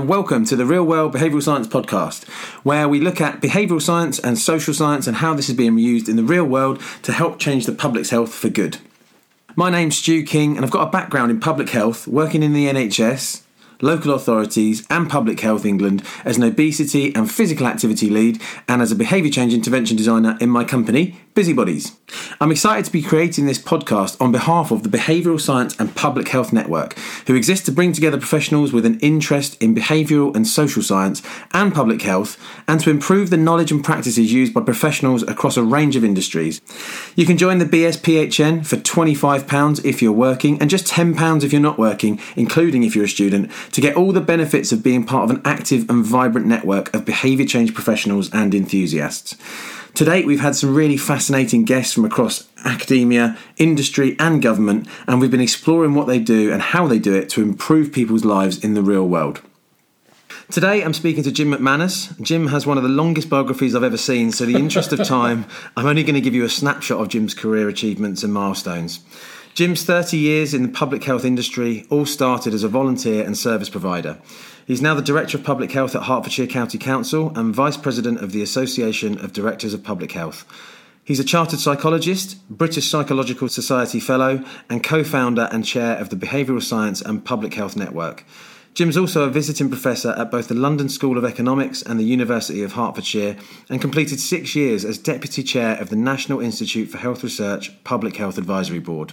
And welcome to the Real World Behavioural Science Podcast, where we look at behavioural science and social science and how this is being used in the real world to help change the public's health for good. My name's Stu King, and I've got a background in public health, working in the NHS, local authorities, and Public Health England as an obesity and physical activity lead and as a behaviour change intervention designer in my company, Busybodies. I'm excited to be creating this podcast on behalf of the Behavioural Science and Public Health Network, who exist to bring together professionals with an interest in behavioural and social science and public health and to improve the knowledge and practices used by professionals across a range of industries. You can join the BSPHN for £25 if you're working and just £10 if you're not working, including if you're a student, to get all the benefits of being part of an active and vibrant network of behaviour change professionals and enthusiasts. To date, we've had some really fascinating guests from across academia, industry, and government, and we've been exploring what they do and how they do it to improve people's lives in the real world. Today, I'm speaking to Jim McManus. Jim has one of the longest biographies I've ever seen, so, in the interest of time, I'm only going to give you a snapshot of Jim's career achievements and milestones. Jim's 30 years in the public health industry all started as a volunteer and service provider. He's now the Director of Public Health at Hertfordshire County Council and Vice President of the Association of Directors of Public Health. He's a chartered psychologist, British Psychological Society Fellow, and co founder and chair of the Behavioural Science and Public Health Network. Jim's also a visiting professor at both the London School of Economics and the University of Hertfordshire and completed six years as deputy chair of the National Institute for Health Research Public Health Advisory Board.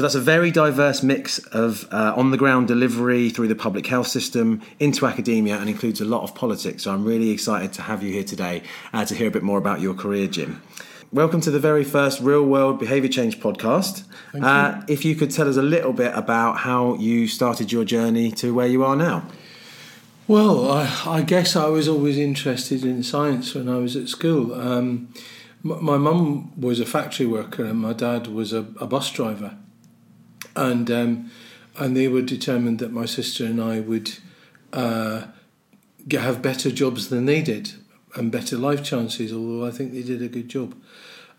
So that's a very diverse mix of uh, on the ground delivery through the public health system into academia and includes a lot of politics. So I'm really excited to have you here today uh, to hear a bit more about your career, Jim. Welcome to the very first Real World Behaviour Change podcast. Uh, if you could tell us a little bit about how you started your journey to where you are now. Well, I, I guess I was always interested in science when I was at school. Um, my mum was a factory worker and my dad was a, a bus driver and um, and they were determined that my sister and I would uh, have better jobs than they did and better life chances. Although I think they did a good job.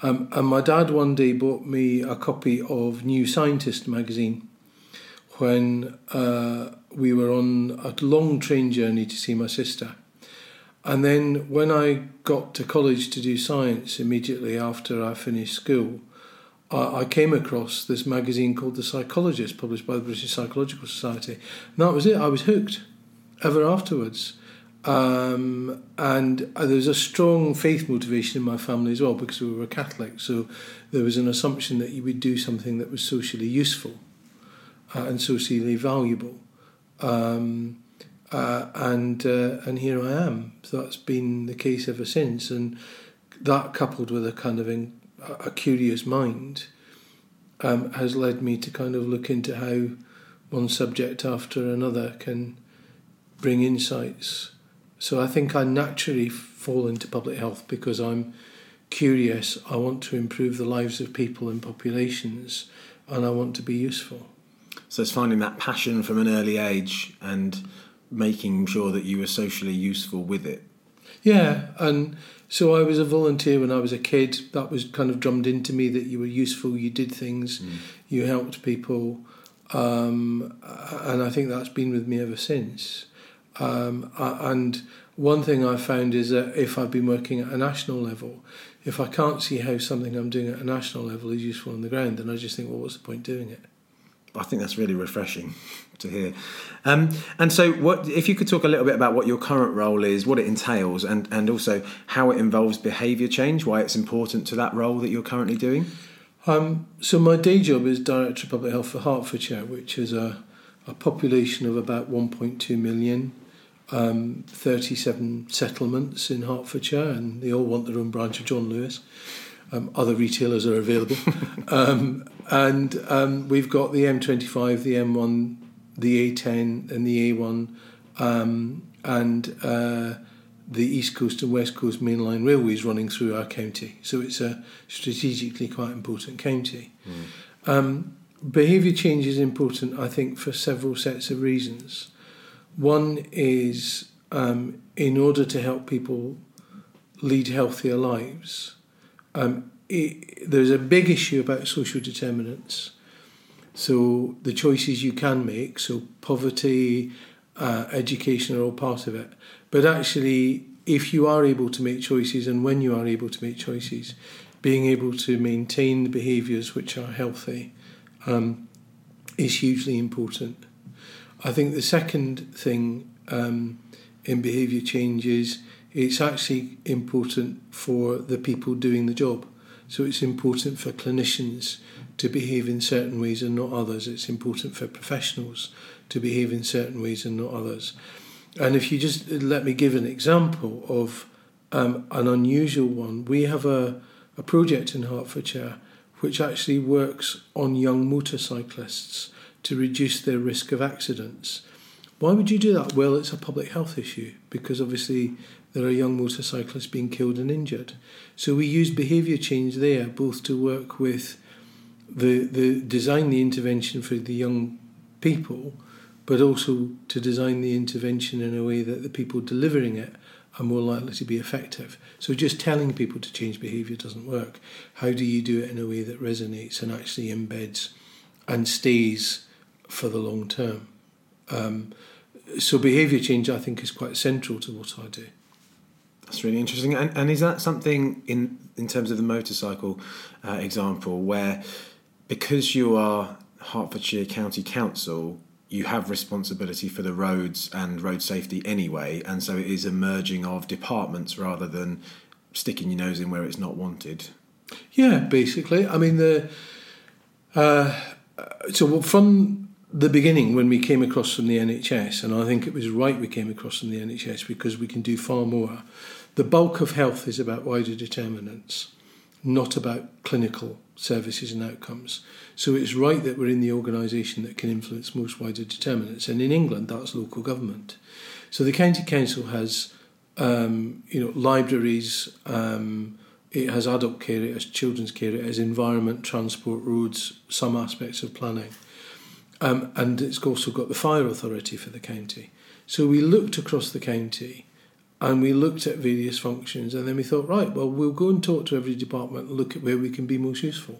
Um, and my dad one day bought me a copy of New Scientist magazine when uh, we were on a long train journey to see my sister. And then when I got to college to do science immediately after I finished school, I, came across this magazine called The Psychologist, published by the British Psychological Society. And that was it. I was hooked ever afterwards. Um, and uh, there was a strong faith motivation in my family as well because we were Catholic. So there was an assumption that you would do something that was socially useful uh, and socially valuable. Um, uh, and uh, and here I am. So that's been the case ever since. And that coupled with a kind of in, a curious mind um, has led me to kind of look into how one subject after another can bring insights. So I think I naturally fall into public health because I'm curious. I want to improve the lives of people and populations, and I want to be useful. So it's finding that passion from an early age and making sure that you were socially useful with it. Yeah, and so I was a volunteer when I was a kid. That was kind of drummed into me that you were useful, you did things, mm. you helped people, um, and I think that's been with me ever since. Um, and one thing I found is that if I've been working at a national level, if I can't see how something I'm doing at a national level is useful on the ground, then I just think, well, what's the point doing it? I think that's really refreshing to hear. Um, and so, what if you could talk a little bit about what your current role is, what it entails, and and also how it involves behaviour change, why it's important to that role that you're currently doing. Um, so my day job is director of public health for Hertfordshire, which is a a population of about 1.2 million. Um, 37 settlements in Hertfordshire, and they all want their own branch of John Lewis. Um, other retailers are available. um, and um, we've got the M25, the M1, the A10, and the A1, um, and uh, the East Coast and West Coast mainline railways running through our county. So it's a strategically quite important county. Mm. behaviour change is important, I think, for several sets of reasons. One is um, in order to help people lead healthier lives um, it, there's a big issue about social determinants. So the choices you can make, so poverty, uh, education are all part of it. But actually, if you are able to make choices and when you are able to make choices, being able to maintain the behaviours which are healthy um, is hugely important. I think the second thing um, in behaviour change is it's actually important for the people doing the job. So it's important for clinicians to behave in certain ways and not others. It's important for professionals to behave in certain ways and not others. And if you just let me give an example of um, an unusual one, we have a, a project in Hertfordshire which actually works on young motorcyclists to reduce their risk of accidents. Why would you do that? Well, it's a public health issue because obviously there are young motorcyclists being killed and injured. So we use behaviour change there both to work with the, the design the intervention for the young people, but also to design the intervention in a way that the people delivering it are more likely to be effective. So just telling people to change behaviour doesn't work. How do you do it in a way that resonates and actually embeds and stays for the long term? Um, so behaviour change, I think, is quite central to what I do. That's really interesting. And, and is that something in in terms of the motorcycle uh, example where because you are Hertfordshire County Council, you have responsibility for the roads and road safety anyway, and so it is a merging of departments rather than sticking your nose in where it's not wanted. Yeah, basically. I mean the uh, so from the beginning when we came across from the NHS, and I think it was right we came across from the NHS because we can do far more. The bulk of health is about wider determinants, not about clinical services and outcomes. So it's right that we're in the organisation that can influence most wider determinants, and in England that's local government. So the county council has, um, you know, libraries. Um, it has adult care, it has children's care, it has environment, transport, roads, some aspects of planning. Um, and it's also got the fire authority for the county. So we looked across the county and we looked at various functions and then we thought, right, well, we'll go and talk to every department and look at where we can be most useful.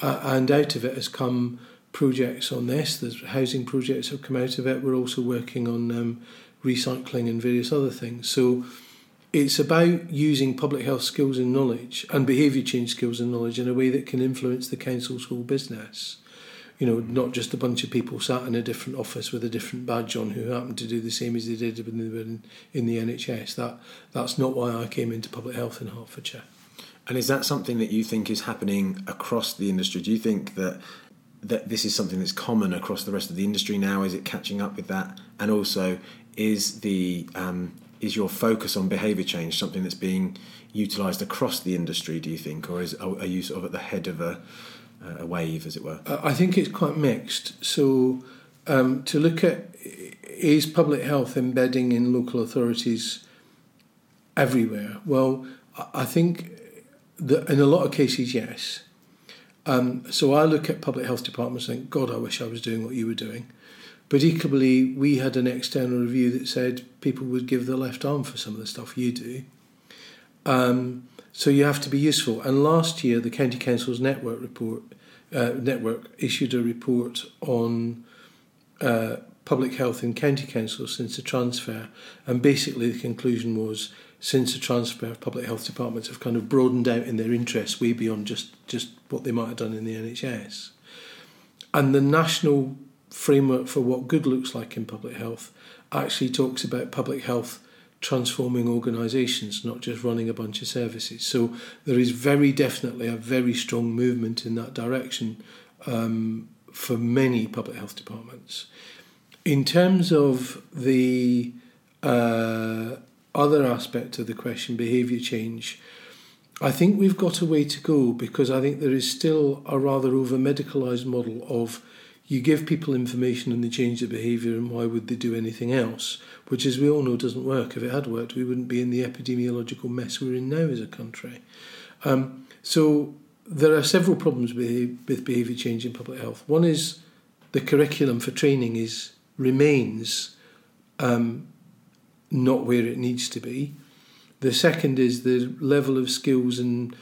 Uh, and out of it has come projects on this. There's housing projects have come out of it. We're also working on um, recycling and various other things. So it's about using public health skills and knowledge and behaviour change skills and knowledge in a way that can influence the council's whole business. You know, not just a bunch of people sat in a different office with a different badge on who happened to do the same as they did when they were in, in the NHS. That that's not why I came into public health in Hertfordshire. And is that something that you think is happening across the industry? Do you think that that this is something that's common across the rest of the industry now? Is it catching up with that? And also, is the um, is your focus on behaviour change something that's being utilised across the industry? Do you think, or is are you sort of at the head of a a wave, as it were? I think it's quite mixed. So um, to look at is public health embedding in local authorities everywhere? Well, I think that in a lot of cases, yes. Um, so I look at public health departments and think, God, I wish I was doing what you were doing. But equally, we had an external review that said people would give their left arm for some of the stuff you do. Um, so you have to be useful. And last year, the County Council's network report uh, network issued a report on uh, public health in county councils since the transfer, and basically the conclusion was since the transfer, public health departments have kind of broadened out in their interests way beyond just, just what they might have done in the NHS. And the national framework for what good looks like in public health actually talks about public health transforming organisations, not just running a bunch of services. So there is very definitely a very strong movement in that direction um, for many public health departments. In terms of the uh, other aspect of the question, behaviour change, I think we've got a way to go because I think there is still a rather over medicalised model of you give people information and they change their behaviour and why would they do anything else, which as we all know doesn't work. If it had worked, we wouldn't be in the epidemiological mess we're in now as a country. Um, so there are several problems with, behaviour change in public health. One is the curriculum for training is remains um, not where it needs to be. The second is the level of skills and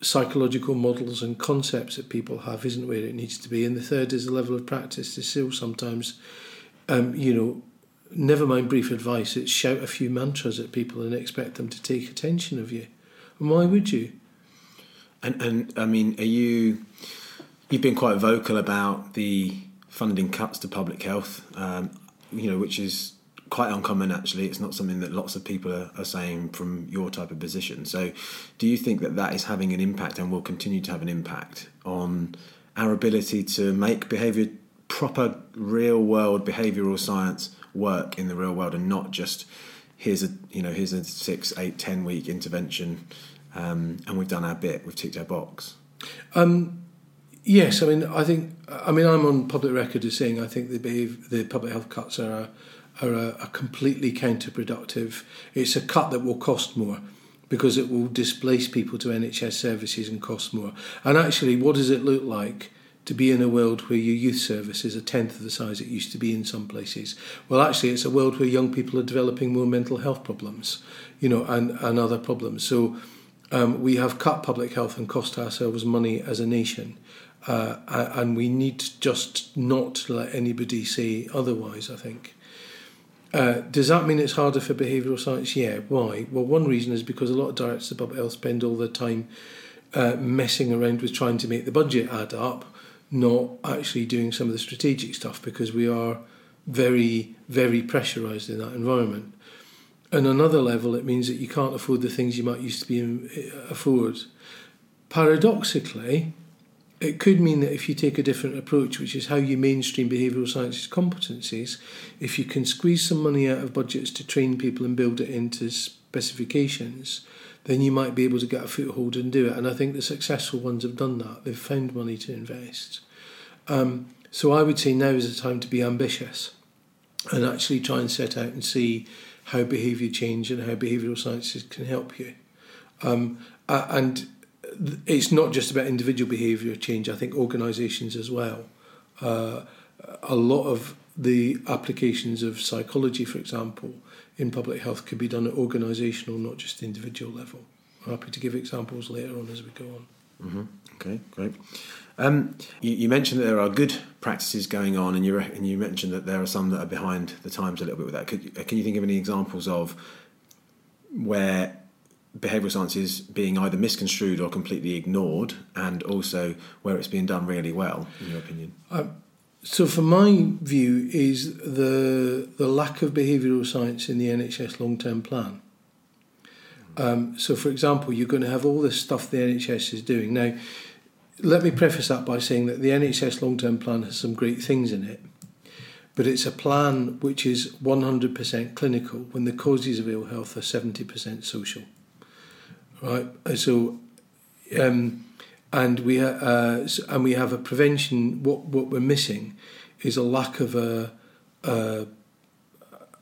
psychological models and concepts that people have isn't where it needs to be. And the third is the level of practice is still sometimes, um, you know, never mind brief advice, it's shout a few mantras at people and expect them to take attention of you. And why would you? And and I mean, are you? You've been quite vocal about the funding cuts to public health. Um, you know, which is quite uncommon actually. It's not something that lots of people are, are, saying from your type of position. So, do you think that that is having an impact and will continue to have an impact on our ability to make behaviour proper, real world behavioural science work in the real world and not just here's a you know here's a six, eight, ten week intervention um, and we've done our bit, we've ticked our box. Um, yes, I mean I think I mean I'm on public record as saying I think the behave, the public health cuts are a, are a, a completely counterproductive. It's a cut that will cost more because it will displace people to NHS services and cost more. And actually, what does it look like to be in a world where your youth service is a tenth of the size it used to be in some places? Well, actually, it's a world where young people are developing more mental health problems, you know, and, and other problems. So um, we have cut public health and cost ourselves money as a nation. Uh, and we need just not let anybody say otherwise, I think. Uh, does that mean it's harder for behavioural science? Yeah. Why? Well, one reason is because a lot of directors of public health spend all their time uh, messing around with trying to make the budget add up, not actually doing some of the strategic stuff because we are very, very pressurised in that environment. And another level, it means that you can't afford the things you might used to be uh, afford. Paradoxically, it could mean that if you take a different approach, which is how you mainstream behavioural sciences competencies, if you can squeeze some money out of budgets to train people and build it into specifications, then you might be able to get a foothold and do it. And I think the successful ones have done that. They've found money to invest. Um, so I would say now is the time to be ambitious and actually try and set out and see how behaviour change and how behavioural sciences can help you. Um, and it's not just about individual behaviour change. I think organisations as well. Uh, a lot of the applications of psychology, for example, in public health could be done at organisational, not just individual level. I'm happy to give examples later on as we go on. Mm-hmm. Okay, great. Um, you, you, mentioned that there are good practices going on, and you re- and you mentioned that there are some that are behind the times a little bit with that. Could, can you think of any examples of where behavioural science is being either misconstrued or completely ignored, and also where it's being done really well, in your opinion? Um, so, for my view, is the the lack of behavioural science in the NHS long term plan. Um, so, for example, you're going to have all this stuff the NHS is doing now. Let me preface that by saying that the NHS long term plan has some great things in it, but it's a plan which is 100% clinical when the causes of ill health are 70% social right? So, um, and we uh, and we have a prevention. What what we're missing is a lack of a a,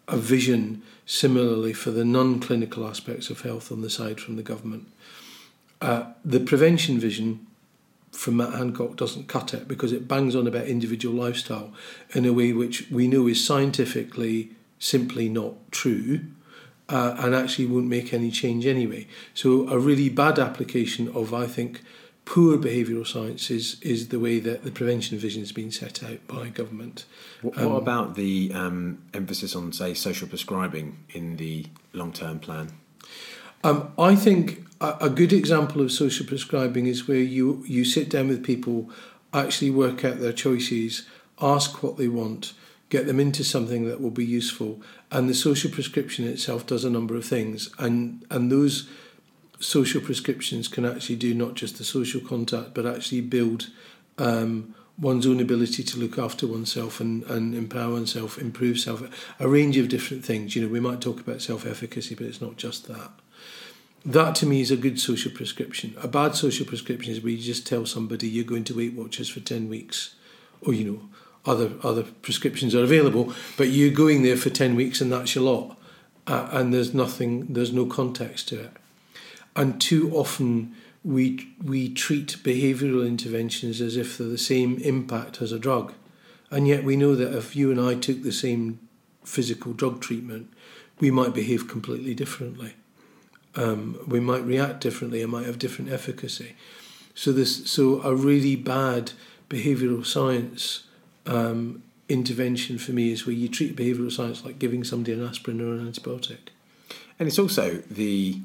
a vision. Similarly, for the non-clinical aspects of health on the side from the government, uh, the prevention vision from Matt Hancock doesn't cut it because it bangs on about individual lifestyle in a way which we know is scientifically simply not true uh, and actually won't make any change anyway. So a really bad application of, I think, poor behavioural science is, is the way that the prevention vision has been set out by government. What, what um, about the um, emphasis on, say, social prescribing in the long-term plan? Um, I think a, a good example of social prescribing is where you, you sit down with people, actually work out their choices, ask what they want, get them into something that will be useful. And the social prescription itself does a number of things, and and those social prescriptions can actually do not just the social contact, but actually build um, one's own ability to look after oneself and, and empower oneself, improve self, a range of different things. You know, we might talk about self efficacy, but it's not just that. That to me is a good social prescription. A bad social prescription is where you just tell somebody you're going to Weight Watchers for 10 weeks, or, you know, other other prescriptions are available, but you're going there for ten weeks and that's your lot, uh, and there's nothing, there's no context to it, and too often we we treat behavioural interventions as if they're the same impact as a drug, and yet we know that if you and I took the same physical drug treatment, we might behave completely differently. Um, we might react differently and might have different efficacy. So this, so a really bad behavioural science um, intervention for me is where you treat behavioural science like giving somebody an aspirin or an antibiotic. And it's also the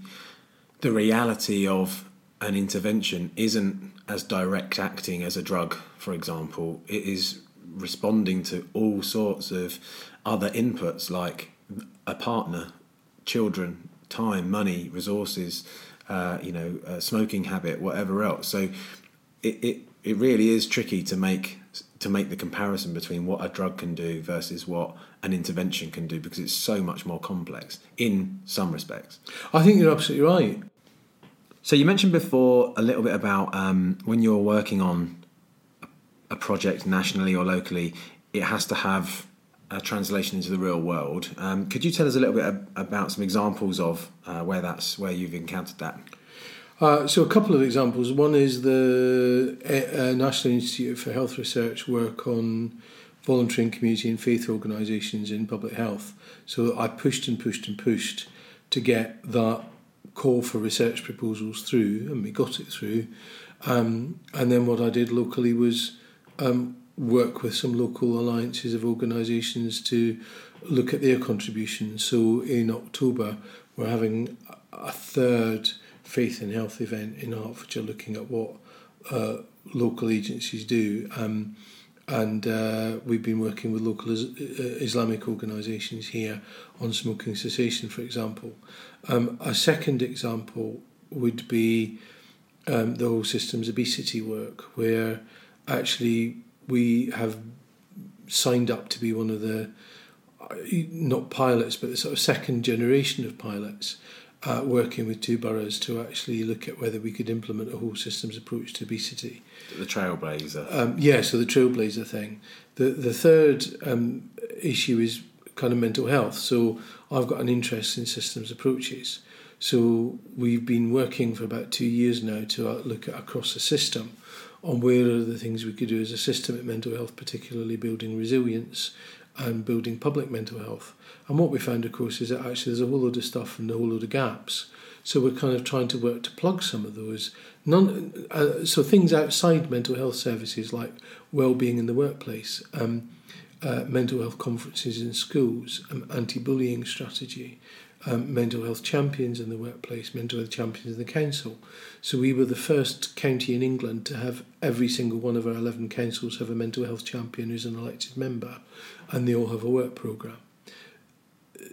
the reality of an intervention isn't as direct acting as a drug, for example. It is responding to all sorts of other inputs like a partner, children, time, money, resources, uh, you know, smoking habit, whatever else. So it, it it really is tricky to make to make the comparison between what a drug can do versus what an intervention can do because it's so much more complex in some respects. I think you're absolutely right. So you mentioned before a little bit about um, when you're working on a project nationally or locally, it has to have a translation into the real world. Um, could you tell us a little bit about some examples of uh, where that's where you've encountered that? Uh, so a couple of examples. One is the uh, National Institute for Health Research work on volunteering community and faith organisations in public health. So I pushed and pushed and pushed to get that call for research proposals through, and we got it through. Um, and then what I did locally was um, work with some local alliances of organisations to look at their contributions. So in October, we're having a third faith and health event in Hertfordshire looking at what uh, local agencies do. Um, and uh, we've been working with local is, uh, Islamic organisations here on smoking cessation, for example. Um, a second example would be um, the whole systems obesity work, where actually we have signed up to be one of the not pilots, but the sort of second generation of pilots uh, working with two boroughs to actually look at whether we could implement a whole systems approach to obesity. The trailblazer. Um, yeah, so the trailblazer thing. The the third um, issue is kind of mental health. So I've got an interest in systems approaches. So we've been working for about two years now to uh, look at across the system on where are the things we could do as a system at mental health, particularly building resilience and building public mental health. And what we found, of course, is that actually there's a whole load of stuff and a whole load of gaps. So we're kind of trying to work to plug some of those. None, uh, so things outside mental health services like well-being in the workplace, um, uh, mental health conferences in schools, um, anti-bullying strategy, um, mental health champions in the workplace, mental health champions in the council. So we were the first county in England to have every single one of our 11 councils have a mental health champion who's an elected member, and they all have a work programme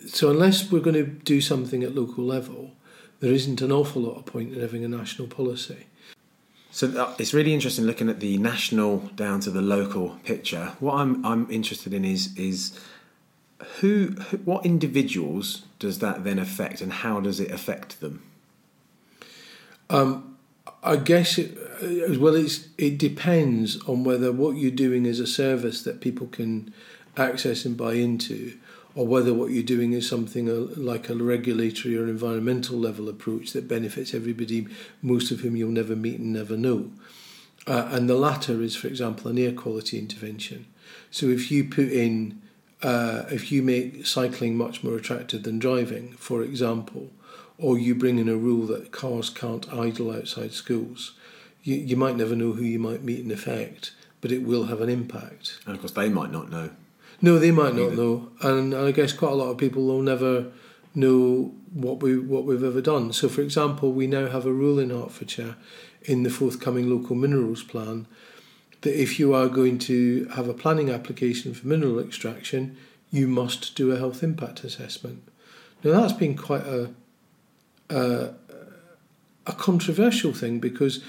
so unless we're going to do something at local level, there isn't an awful lot of point in having a national policy. So uh, it's really interesting looking at the national down to the local picture. What I'm I'm interested in is is who, who what individuals does that then affect, and how does it affect them? Um, I guess it, uh, well, it's it depends on whether what you're doing is a service that people can access and buy into, or whether what you're doing is something like a regulatory or environmental level approach that benefits everybody, most of whom you'll never meet and never know. Uh, and the latter is, for example, an air quality intervention. So if you put in, uh, if you make cycling much more attractive than driving, for example, or you bring in a rule that cars can't idle outside schools, you, you might never know who you might meet in effect, but it will have an impact. And of course, they might not know. No, they might not know, and, and I guess quite a lot of people will never know what we what we've ever done. So, for example, we now have a rule in Hertfordshire in the forthcoming local minerals plan that if you are going to have a planning application for mineral extraction, you must do a health impact assessment. Now, that's been quite a a, a controversial thing because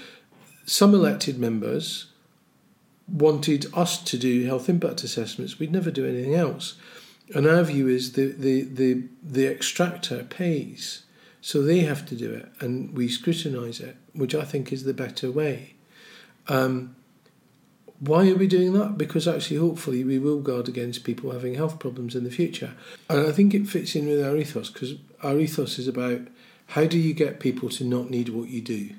some elected members wanted us to do health impact assessments. We'd never do anything else. And our view is the, the, the, the extractor pays, so they have to do it, and we scrutinise it, which I think is the better way. Um, why are we doing that? Because actually, hopefully, we will guard against people having health problems in the future. And I think it fits in with our ethos because our ethos is about how do you get people to not need what you do.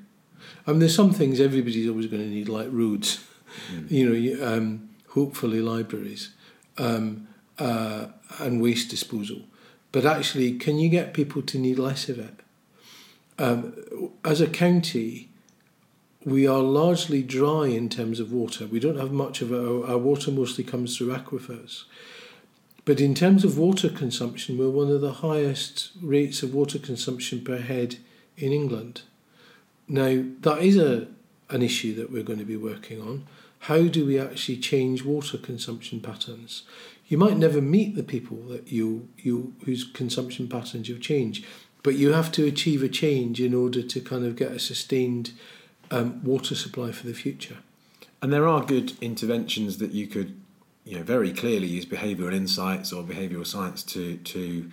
I mean, there's some things everybody's always going to need, like roads mm. you know, um, hopefully libraries um, uh, and waste disposal. But actually, can you get people to need less of it? Um, as a county, we are largely dry in terms of water. We don't have much of our, our water mostly comes through aquifers. But in terms of water consumption, we're one of the highest rates of water consumption per head in England. Now, that is a, an issue that we're going to be working on. How do we actually change water consumption patterns? You might never meet the people that you, you whose consumption patterns you've changed, but you have to achieve a change in order to kind of get a sustained um, water supply for the future. And there are good interventions that you could, you know, very clearly use behavioural insights or behavioural science to to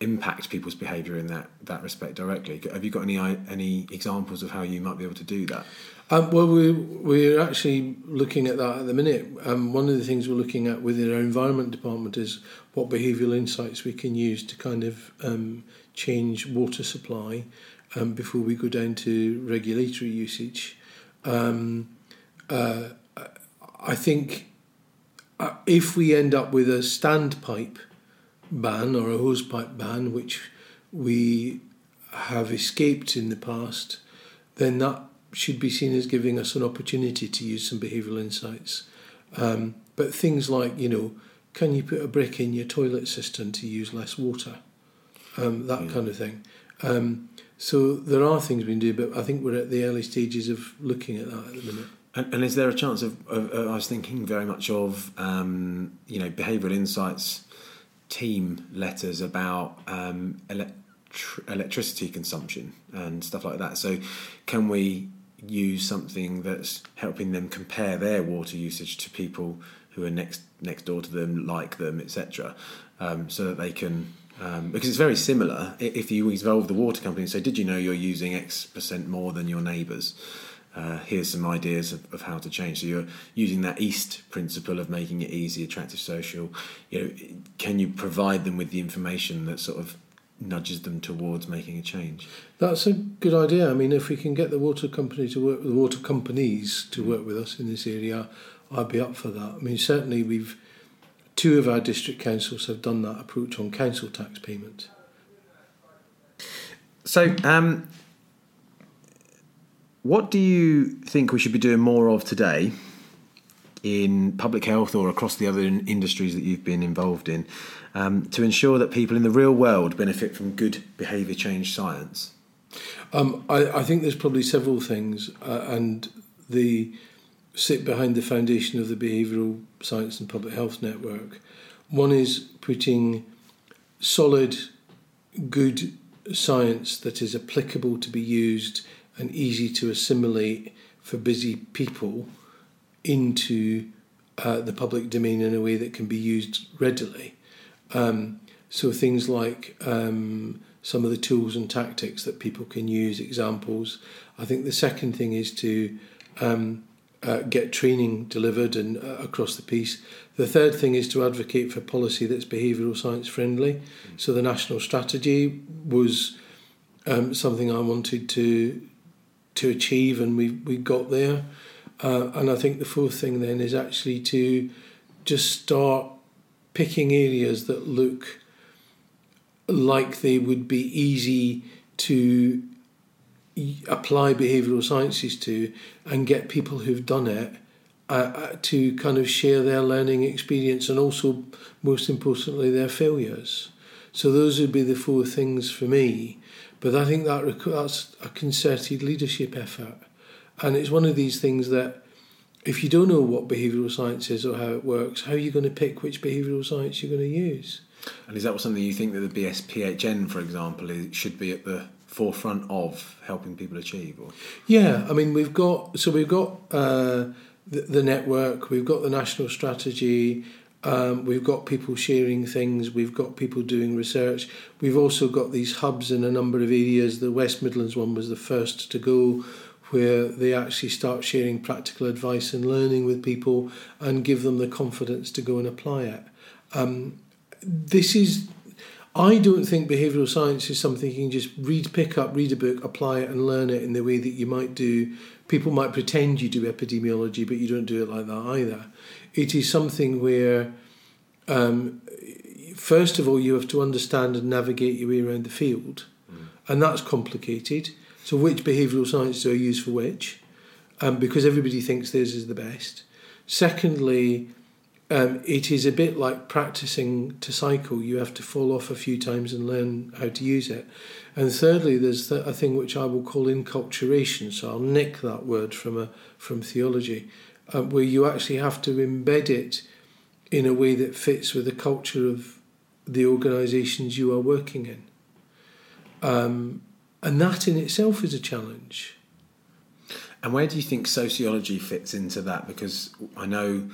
impact people's behaviour in that that respect directly. Have you got any any examples of how you might be able to do that? Um, well, we, we're actually looking at that at the minute. Um, one of the things we're looking at within our environment department is what behavioural insights we can use to kind of um, change water supply um, before we go down to regulatory usage. Um, uh, I think uh, if we end up with a standpipe ban or a hosepipe ban, which we have escaped in the past, then that should be seen as giving us an opportunity to use some behavioural insights. Um, but things like, you know, can you put a brick in your toilet system to use less water? Um, that yeah. kind of thing. Um, so there are things we can do, but I think we're at the early stages of looking at that at the minute. And, and is there a chance of, of, of, I was thinking very much of, um, you know, behavioural insights team letters about um, electri- electricity consumption and stuff like that. So can we use something that's helping them compare their water usage to people who are next next door to them, like them, etc., um, so that they can um, because it's very similar. If you involve the water company and say, "Did you know you're using X percent more than your neighbours?" Uh, here's some ideas of, of, how to change. So you're using that East principle of making it easy, attractive, social. You know, can you provide them with the information that sort of nudges them towards making a change? That's a good idea. I mean, if we can get the water company to work, the water companies to work with us in this area, I'd be up for that. I mean, certainly we've Two of our district councils have done that approach on council tax payment. So, um, what do you think we should be doing more of today in public health or across the other industries that you've been involved in um, to ensure that people in the real world benefit from good behaviour change science? Um, I, I, think there's probably several things, uh, and the sit behind the foundation of the Behavioural Science and Public Health Network. One is putting solid, good science that is applicable to be used and easy to assimilate for busy people into uh, the public domain in a way that can be used readily. Um, so things like um, some of the tools and tactics that people can use, examples. I think the second thing is to um, uh, get training delivered and uh, across the piece. The third thing is to advocate for policy that's behavioural science friendly. So the national strategy was um, something I wanted to to achieve, and we we got there. Uh, and I think the fourth thing then is actually to just start picking areas that look like they would be easy to apply behavioural sciences to and get people who've done it uh, uh, to kind of share their learning experience and also, most importantly, their failures. So those would be the four things for me. But I think that that's a concerted leadership effort, and it's one of these things that if you don't know what behavioural science is or how it works, how are you going to pick which behavioural science you're going to use? And is that something you think that the BSPHN, for example, should be at the forefront of helping people achieve? Or? Yeah, I mean, we've got so we've got uh, the, the, network, we've got the national strategy, um, we've got people sharing things, we've got people doing research, we've also got these hubs in a number of areas. The West Midlands one was the first to go. Where they actually start sharing practical advice and learning with people and give them the confidence to go and apply it. Um, this is I don't think behavioural science is something you can just read, pick up, read a book, apply it, and learn it in the way that you might do. People might pretend you do epidemiology, but you don't do it like that either. It is something where, um, first of all, you have to understand and navigate your way around the field, mm. and that's complicated. So, which behavioural science do I use for which? um, because everybody thinks theirs is the best. Secondly, um, it is a bit like practicing to cycle. You have to fall off a few times and learn how to use it. And thirdly, there's the, a thing which I will call inculturation. So I'll nick that word from a from theology, um, where you actually have to embed it in a way that fits with the culture of the organisations you are working in. Um, and that in itself is a challenge. And where do you think sociology fits into that? Because I know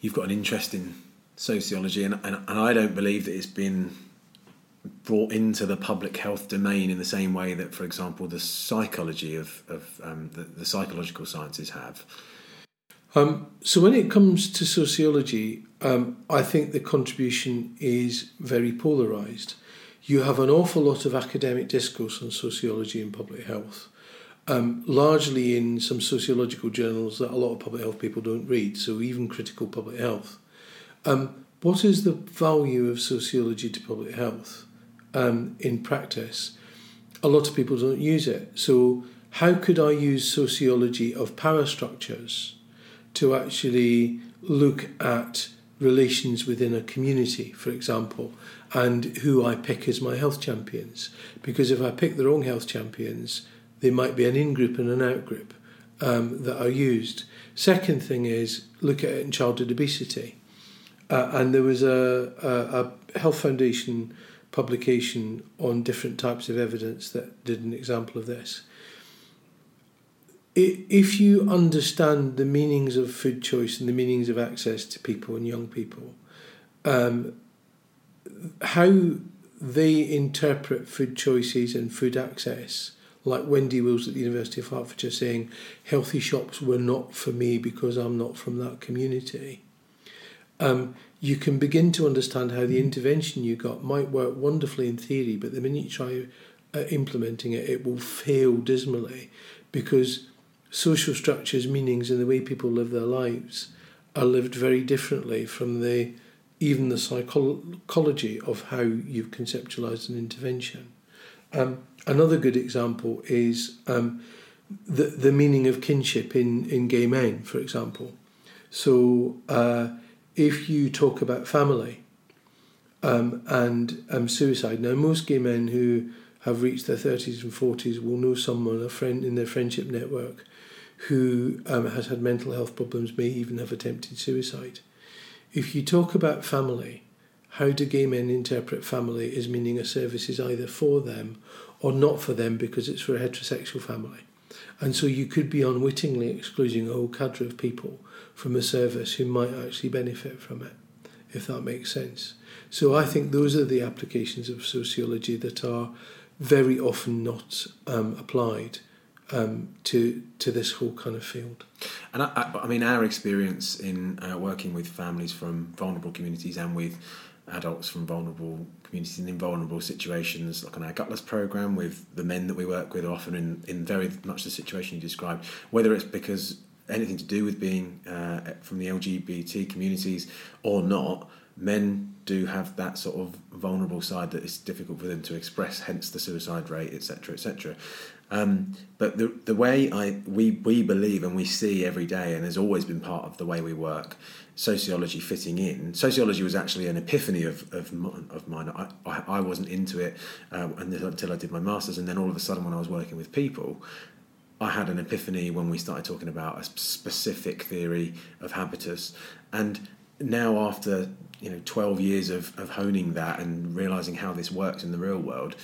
you've got an interest in sociology, and, and, and I don't believe that it's been brought into the public health domain in the same way that, for example, the psychology of, of um, the, the, psychological sciences have. Um, so, when it comes to sociology, um, I think the contribution is very polarised. You have an awful lot of academic discourse on sociology and public health, um, largely in some sociological journals that a lot of public health people don't read, so even critical public health. Um, what is the value of sociology to public health um, in practice? A lot of people don't use it. So, how could I use sociology of power structures to actually look at relations within a community, for example, and who I pick as my health champions? Because if I pick the wrong health champions, there might be an in group and an out group um, that are used. Second thing is look at it in childhood obesity. Uh, and there was a, a, a, Health Foundation publication on different types of evidence that did an example of this. If you understand the meanings of food choice and the meanings of access to people and young people, um, how they interpret food choices and food access like Wendy Wills at the University of Hertfordshire saying, healthy shops were not for me because I'm not from that community. Um, you can begin to understand how the intervention you got might work wonderfully in theory, but the minute you try uh, implementing it, it will fail dismally because social structures, meanings, and the way people live their lives are lived very differently from the even the psychology of how you've conceptualized an intervention. Um, Another good example is um, the the meaning of kinship in in gay men, for example. So uh, if you talk about family um, and um, suicide, now most gay men who have reached their thirties and forties will know someone, a friend in their friendship network, who um, has had mental health problems, may even have attempted suicide. If you talk about family, how do gay men interpret family as meaning a service is either for them or not for them because it's for a heterosexual family. And so you could be unwittingly excluding a whole cadre of people from a service who might actually benefit from it, if that makes sense. So I think those are the applications of sociology that are very often not um, applied um, to to this whole kind of field. And I, I, I mean, our experience in uh, working with families from vulnerable communities and with adults from vulnerable communities in vulnerable situations, like on our Gutless program with the men that we work with, are often in, in very much the situation you described, whether it's because anything to do with being uh, from the LGBT communities or not, men do have that sort of vulnerable side that is difficult for them to express, hence the suicide rate, etc., etc. Um, but the the way I we we believe and we see every day, and has always been part of the way we work, sociology fitting in. Sociology was actually an epiphany of of, of mine. I, I, wasn't into it uh, until I did my masters, and then all of a sudden, when I was working with people, I had an epiphany when we started talking about a specific theory of habitus, and now after you know 12 years of, of honing that and realizing how this works in the real world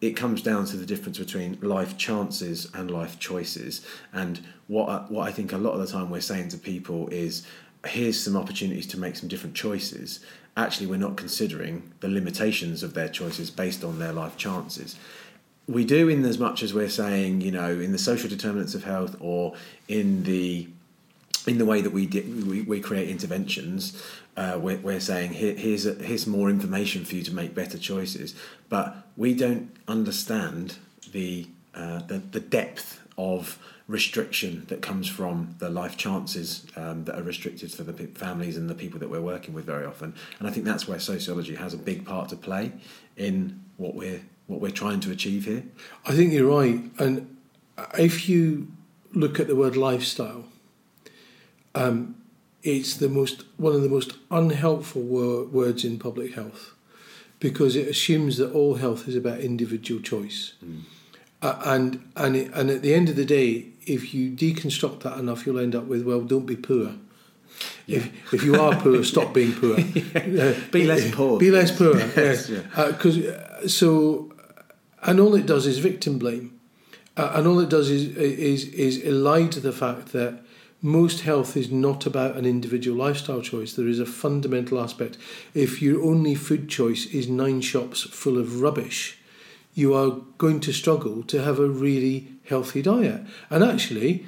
it comes down to the difference between life chances and life choices. And what I, what I think a lot of the time we're saying to people is, here's some opportunities to make some different choices. Actually, we're not considering the limitations of their choices based on their life chances. We do in as much as we're saying, you know, in the social determinants of health or in the in the way that we, di- we, we create interventions, uh, we're, we're, saying Here, here's a, here's more information for you to make better choices, but we don't understand the uh, the, the depth of restriction that comes from the life chances um, that are restricted for the families and the people that we're working with very often. And I think that's where sociology has a big part to play in what we're what we're trying to achieve here. I think you're right, and if you look at the word lifestyle, um, it's the most one of the most unhelpful wor- words in public health because it assumes that all health is about individual choice. Mm. Uh, and and it, and at the end of the day, if you deconstruct that enough, you'll end up with well, don't be poor. Yeah. If, if you are poor, stop being poor. yeah. Be less poor. Be less poor. yes, yeah. Because yeah. uh, so, and all it does is victim blame, uh, and all it does is is is elide the fact that most health is not about an individual lifestyle choice. There is a fundamental aspect. If your only food choice is nine shops full of rubbish, you are going to struggle to have a really healthy diet. And actually,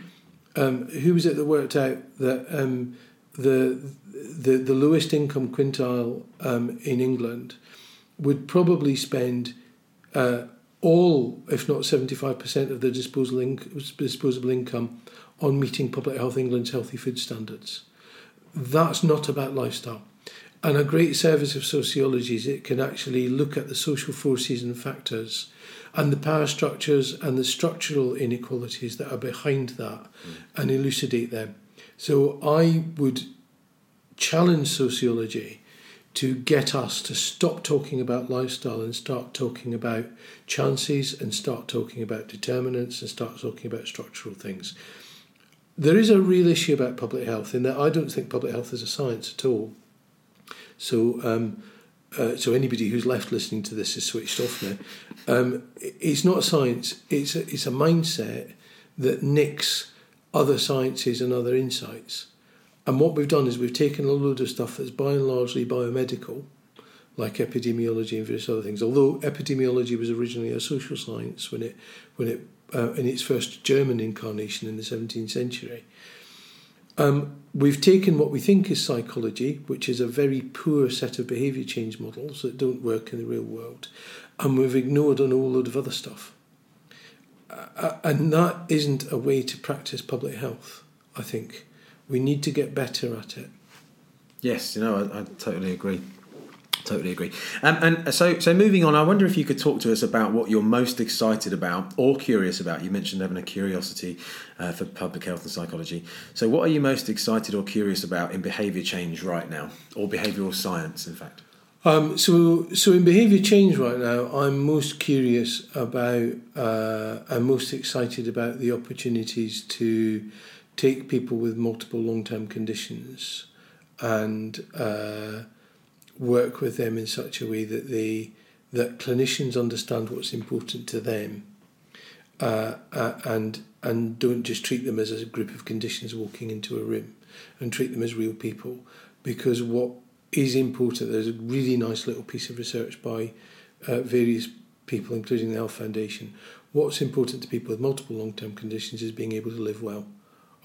um, who was it that worked out that um, the, the the lowest income quintile um, in England would probably spend uh, all, if not seventy five percent, of their disposable inc- disposable income on meeting Public Health England's healthy food standards. That's not about lifestyle. And a great service of sociology is it can actually look at the social forces and factors and the power structures and the structural inequalities that are behind that mm. and elucidate them. So I would challenge sociology to get us to stop talking about lifestyle and start talking about chances and start talking about determinants and start talking about structural things there is a real issue about public health in that I don't think public health is a science at all. So, um, uh, so anybody who's left listening to this is switched off now. Um, it's not a science. It's a, it's a mindset that nicks other sciences and other insights. And what we've done is we've taken a load of stuff that's by and largely biomedical, like epidemiology and various other things. Although epidemiology was originally a social science when it when it uh, in its first German incarnation in the 17th century. Um, we've taken what we think is psychology, which is a very poor set of behaviour change models that don't work in the real world, and we've ignored an whole load of other stuff. Uh, uh and that isn't a way to practice public health, I think. We need to get better at it. Yes, you know, I, I totally agree. Totally agree. Um, and so, so moving on, I wonder if you could talk to us about what you're most excited about or curious about. You mentioned having a curiosity uh, for public health and psychology. So, what are you most excited or curious about in behaviour change right now, or behavioural science, in fact? Um, so, so in behaviour change right now, I'm most curious about, uh, I'm most excited about the opportunities to take people with multiple long-term conditions and. Uh, work with them in such a way that they that clinicians understand what's important to them uh, uh, and and don't just treat them as a group of conditions walking into a room and treat them as real people. Because what is important there's a really nice little piece of research by uh, various people including the Health Foundation. What's important to people with multiple long-term conditions is being able to live well.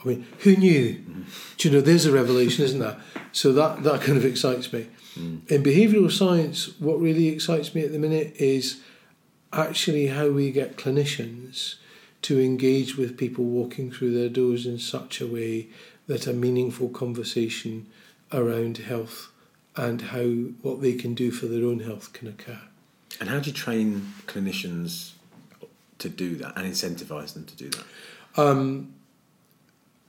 I mean who knew? Mm. do you know there's a revelation isn't that so that that kind of excites me Mm. In behavioural science, what really excites me at the minute is actually how we get clinicians to engage with people walking through their doors in such a way that a meaningful conversation around health and how what they can do for their own health can occur. And how do you train clinicians to do that and incentivise them to do that? Um,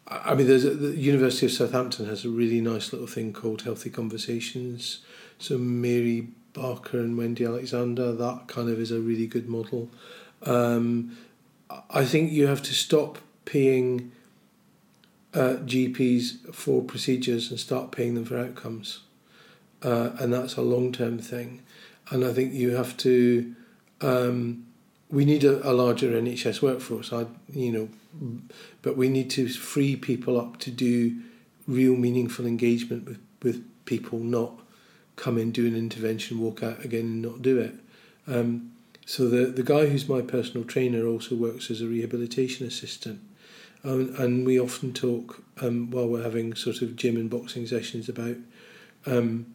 I mean, there's a, the University of Southampton has a really nice little thing called Healthy Conversations. So Mary Barker and Wendy Alexander, that kind of is a really good model. Um, I think you have to stop paying uh, GPs for procedures and start paying them for outcomes, uh, and that's a long term thing. And I think you have to. Um, we need a, a larger NHS workforce. I, you know, but we need to free people up to do real meaningful engagement with, with people, not come in, do an intervention, walk out again and not do it. Um, so the, the guy who's my personal trainer also works as a rehabilitation assistant. Um, and we often talk um, while we're having sort of gym and boxing sessions about um,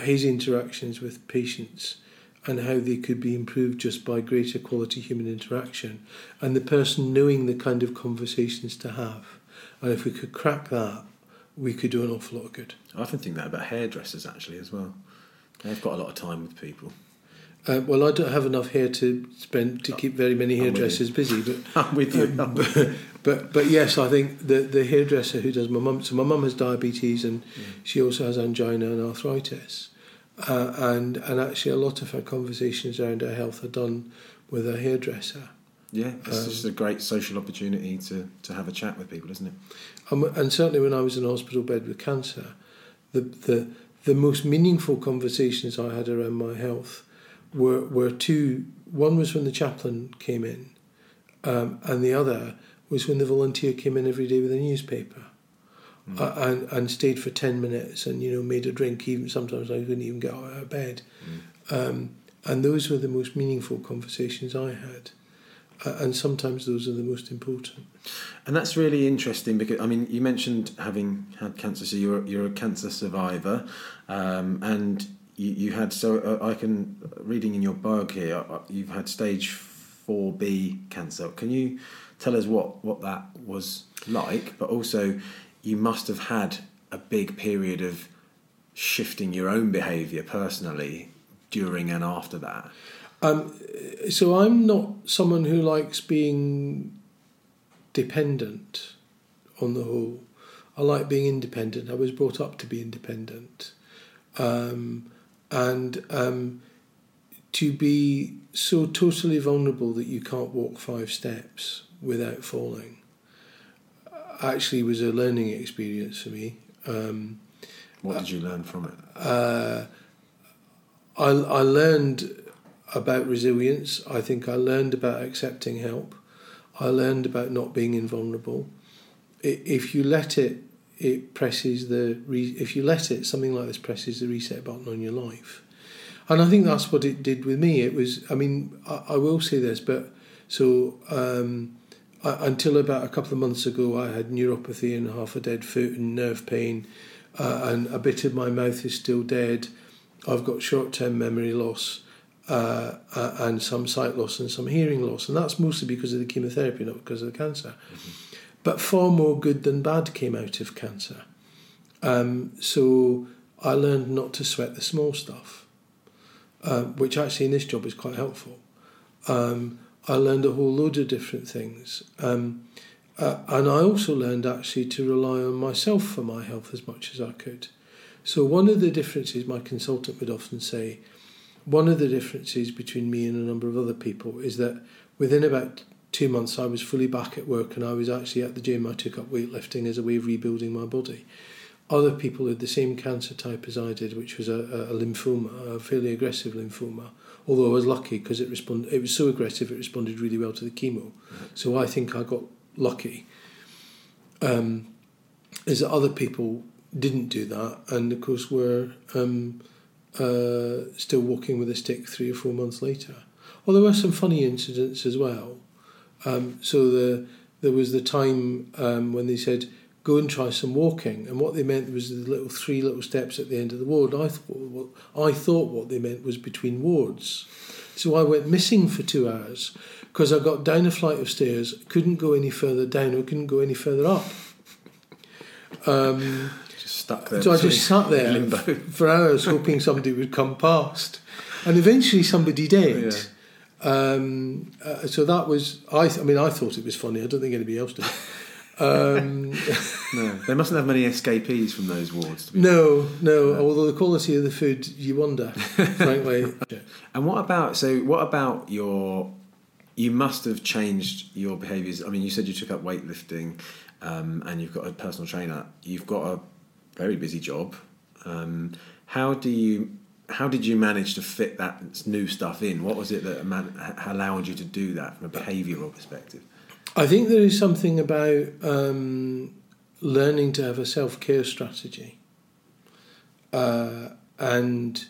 his interactions with patients and how they could be improved just by greater quality human interaction and the person knowing the kind of conversations to have. And if we could crack that, we could do an awful lot of good. I often think that about hairdressers actually as well. They've got a lot of time with people. Uh, well, I don't have enough hair to spend to keep very many hairdressers busy, but I'm with you. um, but but yes, I think the the hairdresser who does my mum. So my mum has diabetes and she also has angina and arthritis, uh, and and actually a lot of her conversations around her health are done with a hairdresser. yeah, it's Um, just a great social opportunity to, to have a chat with people, isn't it? And, and certainly when I was in a hospital bed with cancer, the, the, the most meaningful conversations I had around my health were, were two. One was when the chaplain came in, um, and the other was when the volunteer came in every day with a newspaper. Uh, and and stayed for ten minutes and you know made a drink even sometimes I couldn't even get out of bed, um, and those were the most meaningful conversations I had, uh, and sometimes those are the most important. And that's really interesting because I mean, you mentioned having had cancer, so you're you're a cancer survivor, um, and you, you had so uh, I can reading in your blog here, uh, you've had stage four B cancer. Can you tell us what what that was like? But also, you must have had a big period of shifting your own behaviour personally during and after that. Um, so I'm not someone who likes being dependent on the whole. I like being independent. I was brought up to be independent. Um, and um, to be so totally vulnerable that you can't walk five steps without falling actually was a learning experience for me. Um, What did you learn from it? uh, I, I learned about resilience. I think I learned about accepting help. I learned about not being invulnerable. If you let it, it presses the. Re- if you let it, something like this presses the reset button on your life. And I think that's what it did with me. It was. I mean, I, I will say this, but so um, I, until about a couple of months ago, I had neuropathy and half a dead foot and nerve pain, uh, and a bit of my mouth is still dead. I've got short-term memory loss uh, uh, and some sight loss and some hearing loss, and that's mostly because of the chemotherapy, not because of the cancer. But far more good than bad came out of cancer. Um, so I learned not to sweat the small stuff, uh, which actually in this job is quite helpful. Um, I learned a whole load of different things. Um, uh, and I also learned actually to rely on myself for my health as much as I could. So, one of the differences my consultant would often say, one of the differences between me and a number of other people is that within about two months I was fully back at work and I was actually at the gym. I took up weightlifting as a way of rebuilding my body. Other people had the same cancer type as I did, which was a, a lymphoma, a fairly aggressive lymphoma. Although I was lucky because it responded, it was so aggressive it responded really well to the chemo. So I think I got lucky. Um, is that other people didn't do that, and of course were um, uh, still walking with a stick three or four months later. Well, there were some funny incidents as well. Um, so the there was the time um, when they said go and try some walking, and what they meant was the little three little steps at the end of the ward. I thought what I thought what they meant was between wards. So I went missing for two hours because I got down a flight of stairs, couldn't go any further down, or couldn't go any further up. Um, Just stuck there. so I just sat there limbo. for hours hoping somebody would come past. And eventually somebody did. Um, uh, so that was, I, th- I mean, I thought it was funny. I don't think anybody else did. Um, No, they mustn't have many escapees from those wards. To be no, no, although the quality of the food, you wonder, frankly. And what about so? What about your? You must have changed your behaviours. I mean, you said you took up weightlifting, um, and you've got a personal trainer. You've got a very busy job. Um, how do you? How did you manage to fit that new stuff in? What was it that allowed you to do that from a behavioural perspective? I think there is something about um, learning to have a self care strategy. Uh, and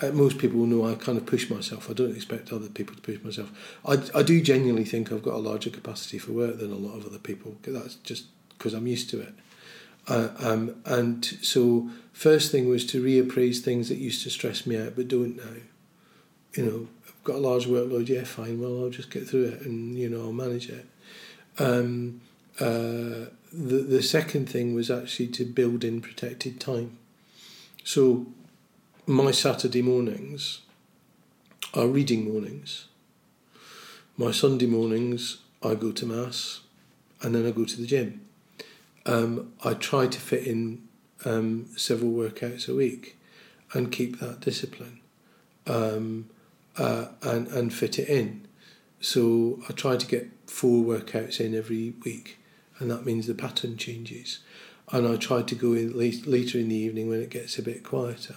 uh, most people know I kind of push myself. I don't expect other people to push myself. I, I do genuinely think I've got a larger capacity for work than a lot of other people. That's just because I'm used to it. Uh, um, and so, first thing was to reappraise things that used to stress me out but don't now. You know, got a large workload, yeah, fine, well, I'll just get through it and, you know, I'll manage it. Um, uh, the, the second thing was actually to build in protected time. So, my Saturday mornings are reading mornings. My Sunday mornings, I go to Mass and then I go to the gym. Um, I try to fit in um, several workouts a week and keep that discipline um, uh, and, and fit it in. So I try to get four workouts in every week, and that means the pattern changes. And I try to go in late, later in the evening when it gets a bit quieter.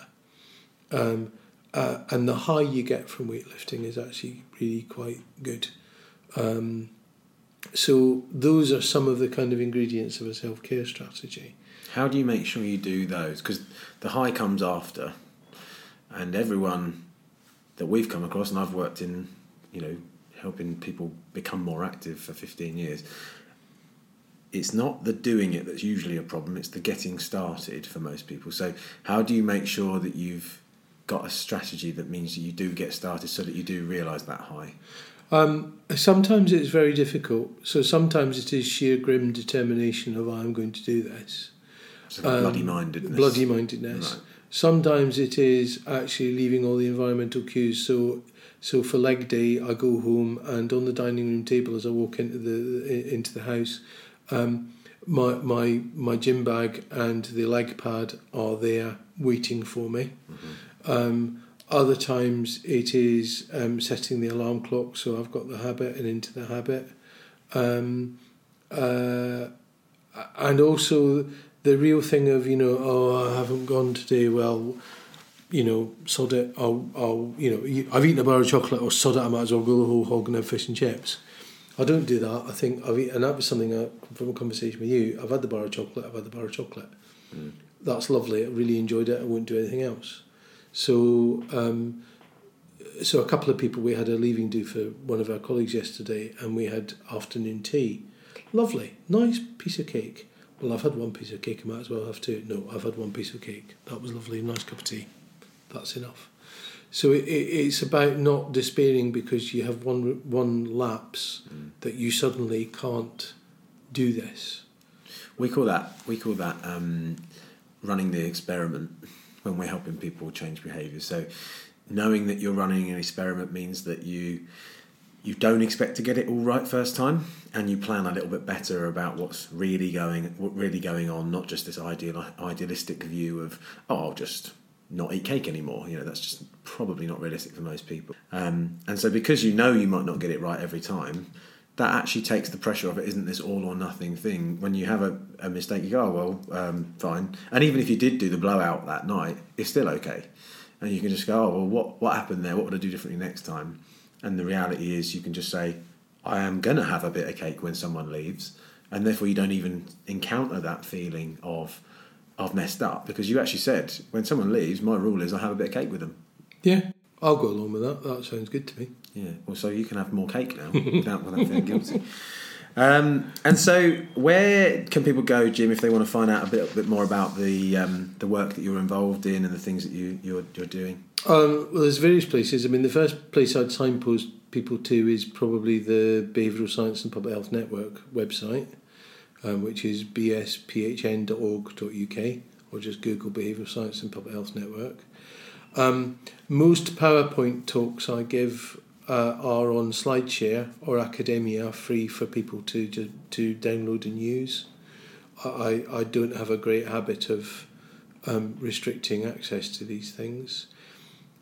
Um, uh, and the high you get from weightlifting is actually really quite good. Um, so those are some of the kind of ingredients of a self care strategy. How do you make sure you do those? Because the high comes after, and everyone that we've come across, and I've worked in, you know, helping people become more active for 15 years. It's not the doing it that's usually a problem, it's the getting started for most people. So, how do you make sure that you've got a strategy that means that you do get started so that you do realise that high? Um, sometimes it's very difficult. So sometimes it is sheer grim determination of I'm going to do this. So um, bloody mindedness. Bloody mindedness. Right. Sometimes it is actually leaving all the environmental cues. So so for leg day, I go home and on the dining room table as I walk into the into the house, um, my my my gym bag and the leg pad are there waiting for me. Mm-hmm. Um, other times it is um, setting the alarm clock, so I've got the habit and into the habit. Um, uh, and also the real thing of, you know, oh, I haven't gone today, well, you know, sod it, I'll, I'll you know, I've eaten a bar of chocolate or sod it, I might as well go the whole hog and have fish and chips. I don't do that. I think I've eaten, and that was something I, from a conversation with you. I've had the bar of chocolate, I've had the bar of chocolate. Mm. That's lovely. I really enjoyed it. I won't do anything else. So, um, so a couple of people we had a leaving do for one of our colleagues yesterday, and we had afternoon tea. Lovely, nice piece of cake. Well, I've had one piece of cake. I might as well have two. No, I've had one piece of cake. That was lovely. Nice cup of tea. That's enough. So it, it, it's about not despairing because you have one one lapse mm. that you suddenly can't do this. We call that we call that um, running the experiment when we're helping people change behaviour. So knowing that you're running an experiment means that you you don't expect to get it all right first time and you plan a little bit better about what's really going what really going on not just this ideal idealistic view of oh I'll just not eat cake anymore. You know that's just probably not realistic for most people. Um, and so because you know you might not get it right every time that actually takes the pressure off it isn't this all or nothing thing? When you have a, a mistake you go oh well um, fine. And even if you did do the blowout that night it's still okay. And you can just go oh well what, what happened there? What would i do differently next time and the reality is you can just say i am going to have a bit of cake when someone leaves and therefore you don't even encounter that feeling of i've messed up because you actually said when someone leaves my rule is i have a bit of cake with them yeah I'll go along with that. That sounds good to me. Yeah. Well, so you can have more cake now without, without feeling guilty. Um, and so, where can people go, Jim, if they want to find out a bit, a bit more about the um, the work that you're involved in and the things that you you're, you're doing? Um, well, there's various places. I mean, the first place I'd signpost people to is probably the Behavioural Science and Public Health Network website, um, which is bsphn.org.uk, or just Google Behavioural Science and Public Health Network. Um, most PowerPoint talks I give uh, are on SlideShare or Academia, free for people to, to, to download and use. I, I don't have a great habit of um, restricting access to these things.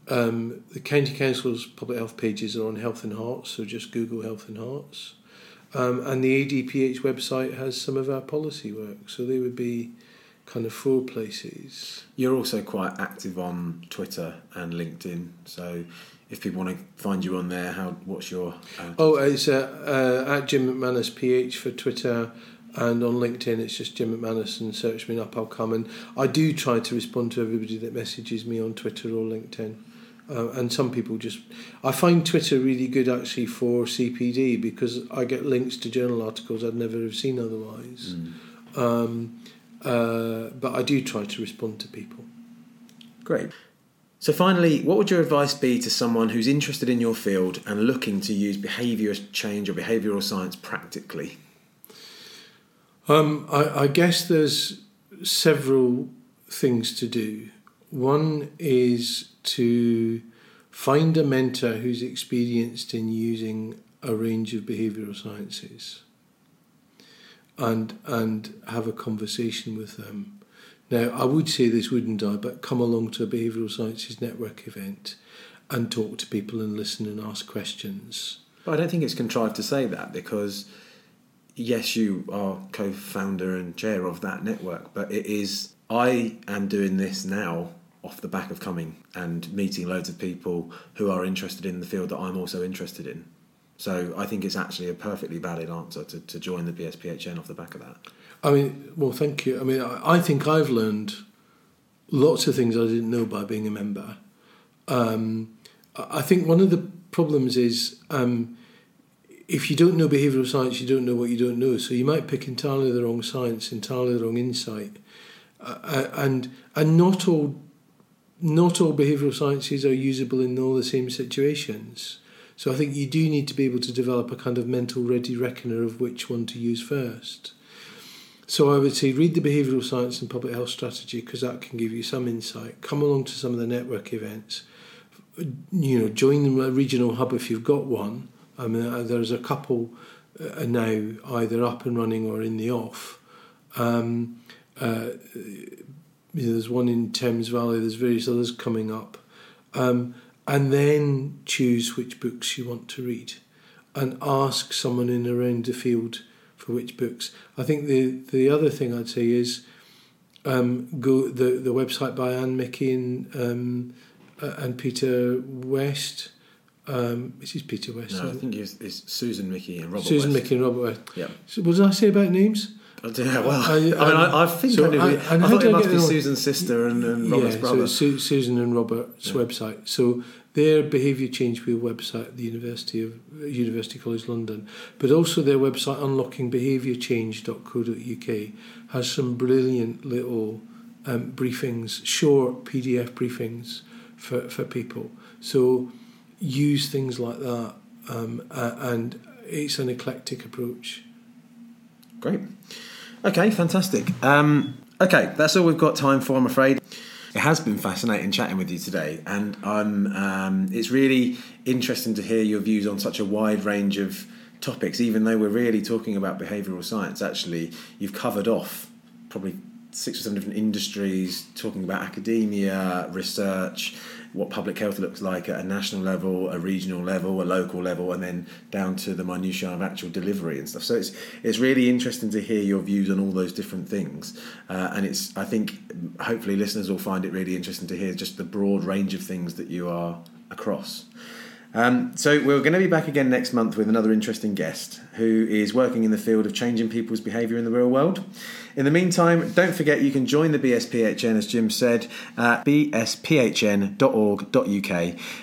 Um, the County Council's public health pages are on Health and Herts, so just Google Health and Herts. Um, and the ADPH website has some of our policy work, so they would be kind of four places. You're also quite active on Twitter and LinkedIn, so if people want to find you on there, how what's your? Uh, oh, it's uh, uh, at Jim McManus PH for Twitter, and on LinkedIn it's just Jim McManus and search me up. I'll come and I do try to respond to everybody that messages me on Twitter or LinkedIn. Uh, and some people just I find Twitter really good actually for CPD because I get links to journal articles I'd never have seen otherwise. Mm. Um, uh, but I do try to respond to people. Great. So, finally, what would your advice be to someone who's interested in your field and looking to use behaviour change or behavioural science practically? Um, I, I guess there's several things to do. One is to find a mentor who's experienced in using a range of behavioural sciences and and have a conversation with them. Now, I would say this, wouldn't I? But come along to a behavioural sciences network event and talk to people and listen and ask questions. But I don't think it's contrived to say that because yes, you are co-founder and chair of that network, but it is I am doing this now off the back of coming and meeting loads of people who are interested in the field that I'm also interested in. So I think it's actually a perfectly valid answer to, to join the BSPHN off the back of that. I mean, well, thank you. I mean, I, I think I've learned lots of things I didn't know by being a member. Um, I think one of the problems is um, if you don't know behavioural science, you don't know what you don't know. So you might pick entirely the wrong science, entirely the wrong insight, uh, uh and and not all not all behavioural sciences are usable in all the same situations. So I think you do need to be able to develop a kind of mental ready reckoner of which one to use first. So I would say read the behavioural science and public health strategy because that can give you some insight. Come along to some of the network events. You know, join the regional hub if you've got one. I mean, uh, there's a couple uh, now either up and running or in the off. Um, uh, there's one in Thames Valley. There's various others coming up. Um, and then choose which books you want to read and ask someone in around the field for which books. I think the the other thing I'd say is um, go the the website by Anne Michie and um, uh, and Peter West. Um, this is Peter West. No, I think it's, it's Susan Michie and Robert. Susan West. Michie and Robert West. Yeah. So what did I say about names? Yeah, well, I, I mean, I, I think so I, knew, I- I, how thought it must be? Susan's sister and, and Robert's yeah, brother. so Su- Susan and Robert's website. So their behaviour change wheel website at the University of University College London, but also their website unlockingbehaviourchange.co.uk has some brilliant little um, briefings, short PDF briefings for, for people. So use things like that, um, and it's an eclectic approach. Great. Okay, fantastic. Um, okay, that's all we've got time for, I'm afraid. It has been fascinating chatting with you today, and I'm, um, it's really interesting to hear your views on such a wide range of topics. Even though we're really talking about behavioural science, actually, you've covered off probably six or seven different industries, talking about academia, research, what public health looks like at a national level, a regional level, a local level, and then down to the minutiae of actual delivery and stuff. So it's it's really interesting to hear your views on all those different things, uh, and it's I think hopefully listeners will find it really interesting to hear just the broad range of things that you are across. Um, so we're going to be back again next month with another interesting guest who is working in the field of changing people's behaviour in the real world. In the meantime, don't forget you can join the BSPHN, as Jim said, at bsphn.org.uk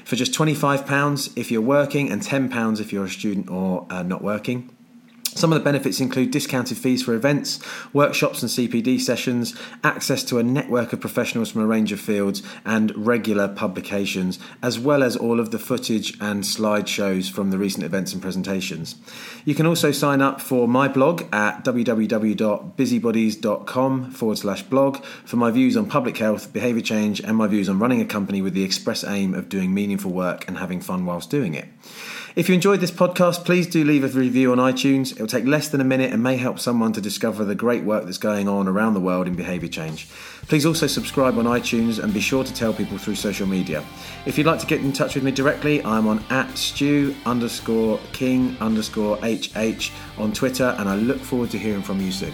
for just £25 if you're working and £10 if you're a student or uh, not working. Some of the benefits include discounted fees for events, workshops and CPD sessions, access to a network of professionals from a range of fields, and regular publications, as well as all of the footage and slideshows from the recent events and presentations. You can also sign up for my blog at www.busybodies.com forward slash blog for my views on public health, behaviour change, and my views on running a company with the express aim of doing meaningful work and having fun whilst doing it. If you enjoyed this podcast, please do leave a review on iTunes. It will take less than a minute and may help someone to discover the great work that's going on around the world in behaviour change. Please also subscribe on iTunes and be sure to tell people through social media. If you'd like to get in touch with me directly, I'm on at stew underscore king underscore hh on Twitter and I look forward to hearing from you soon.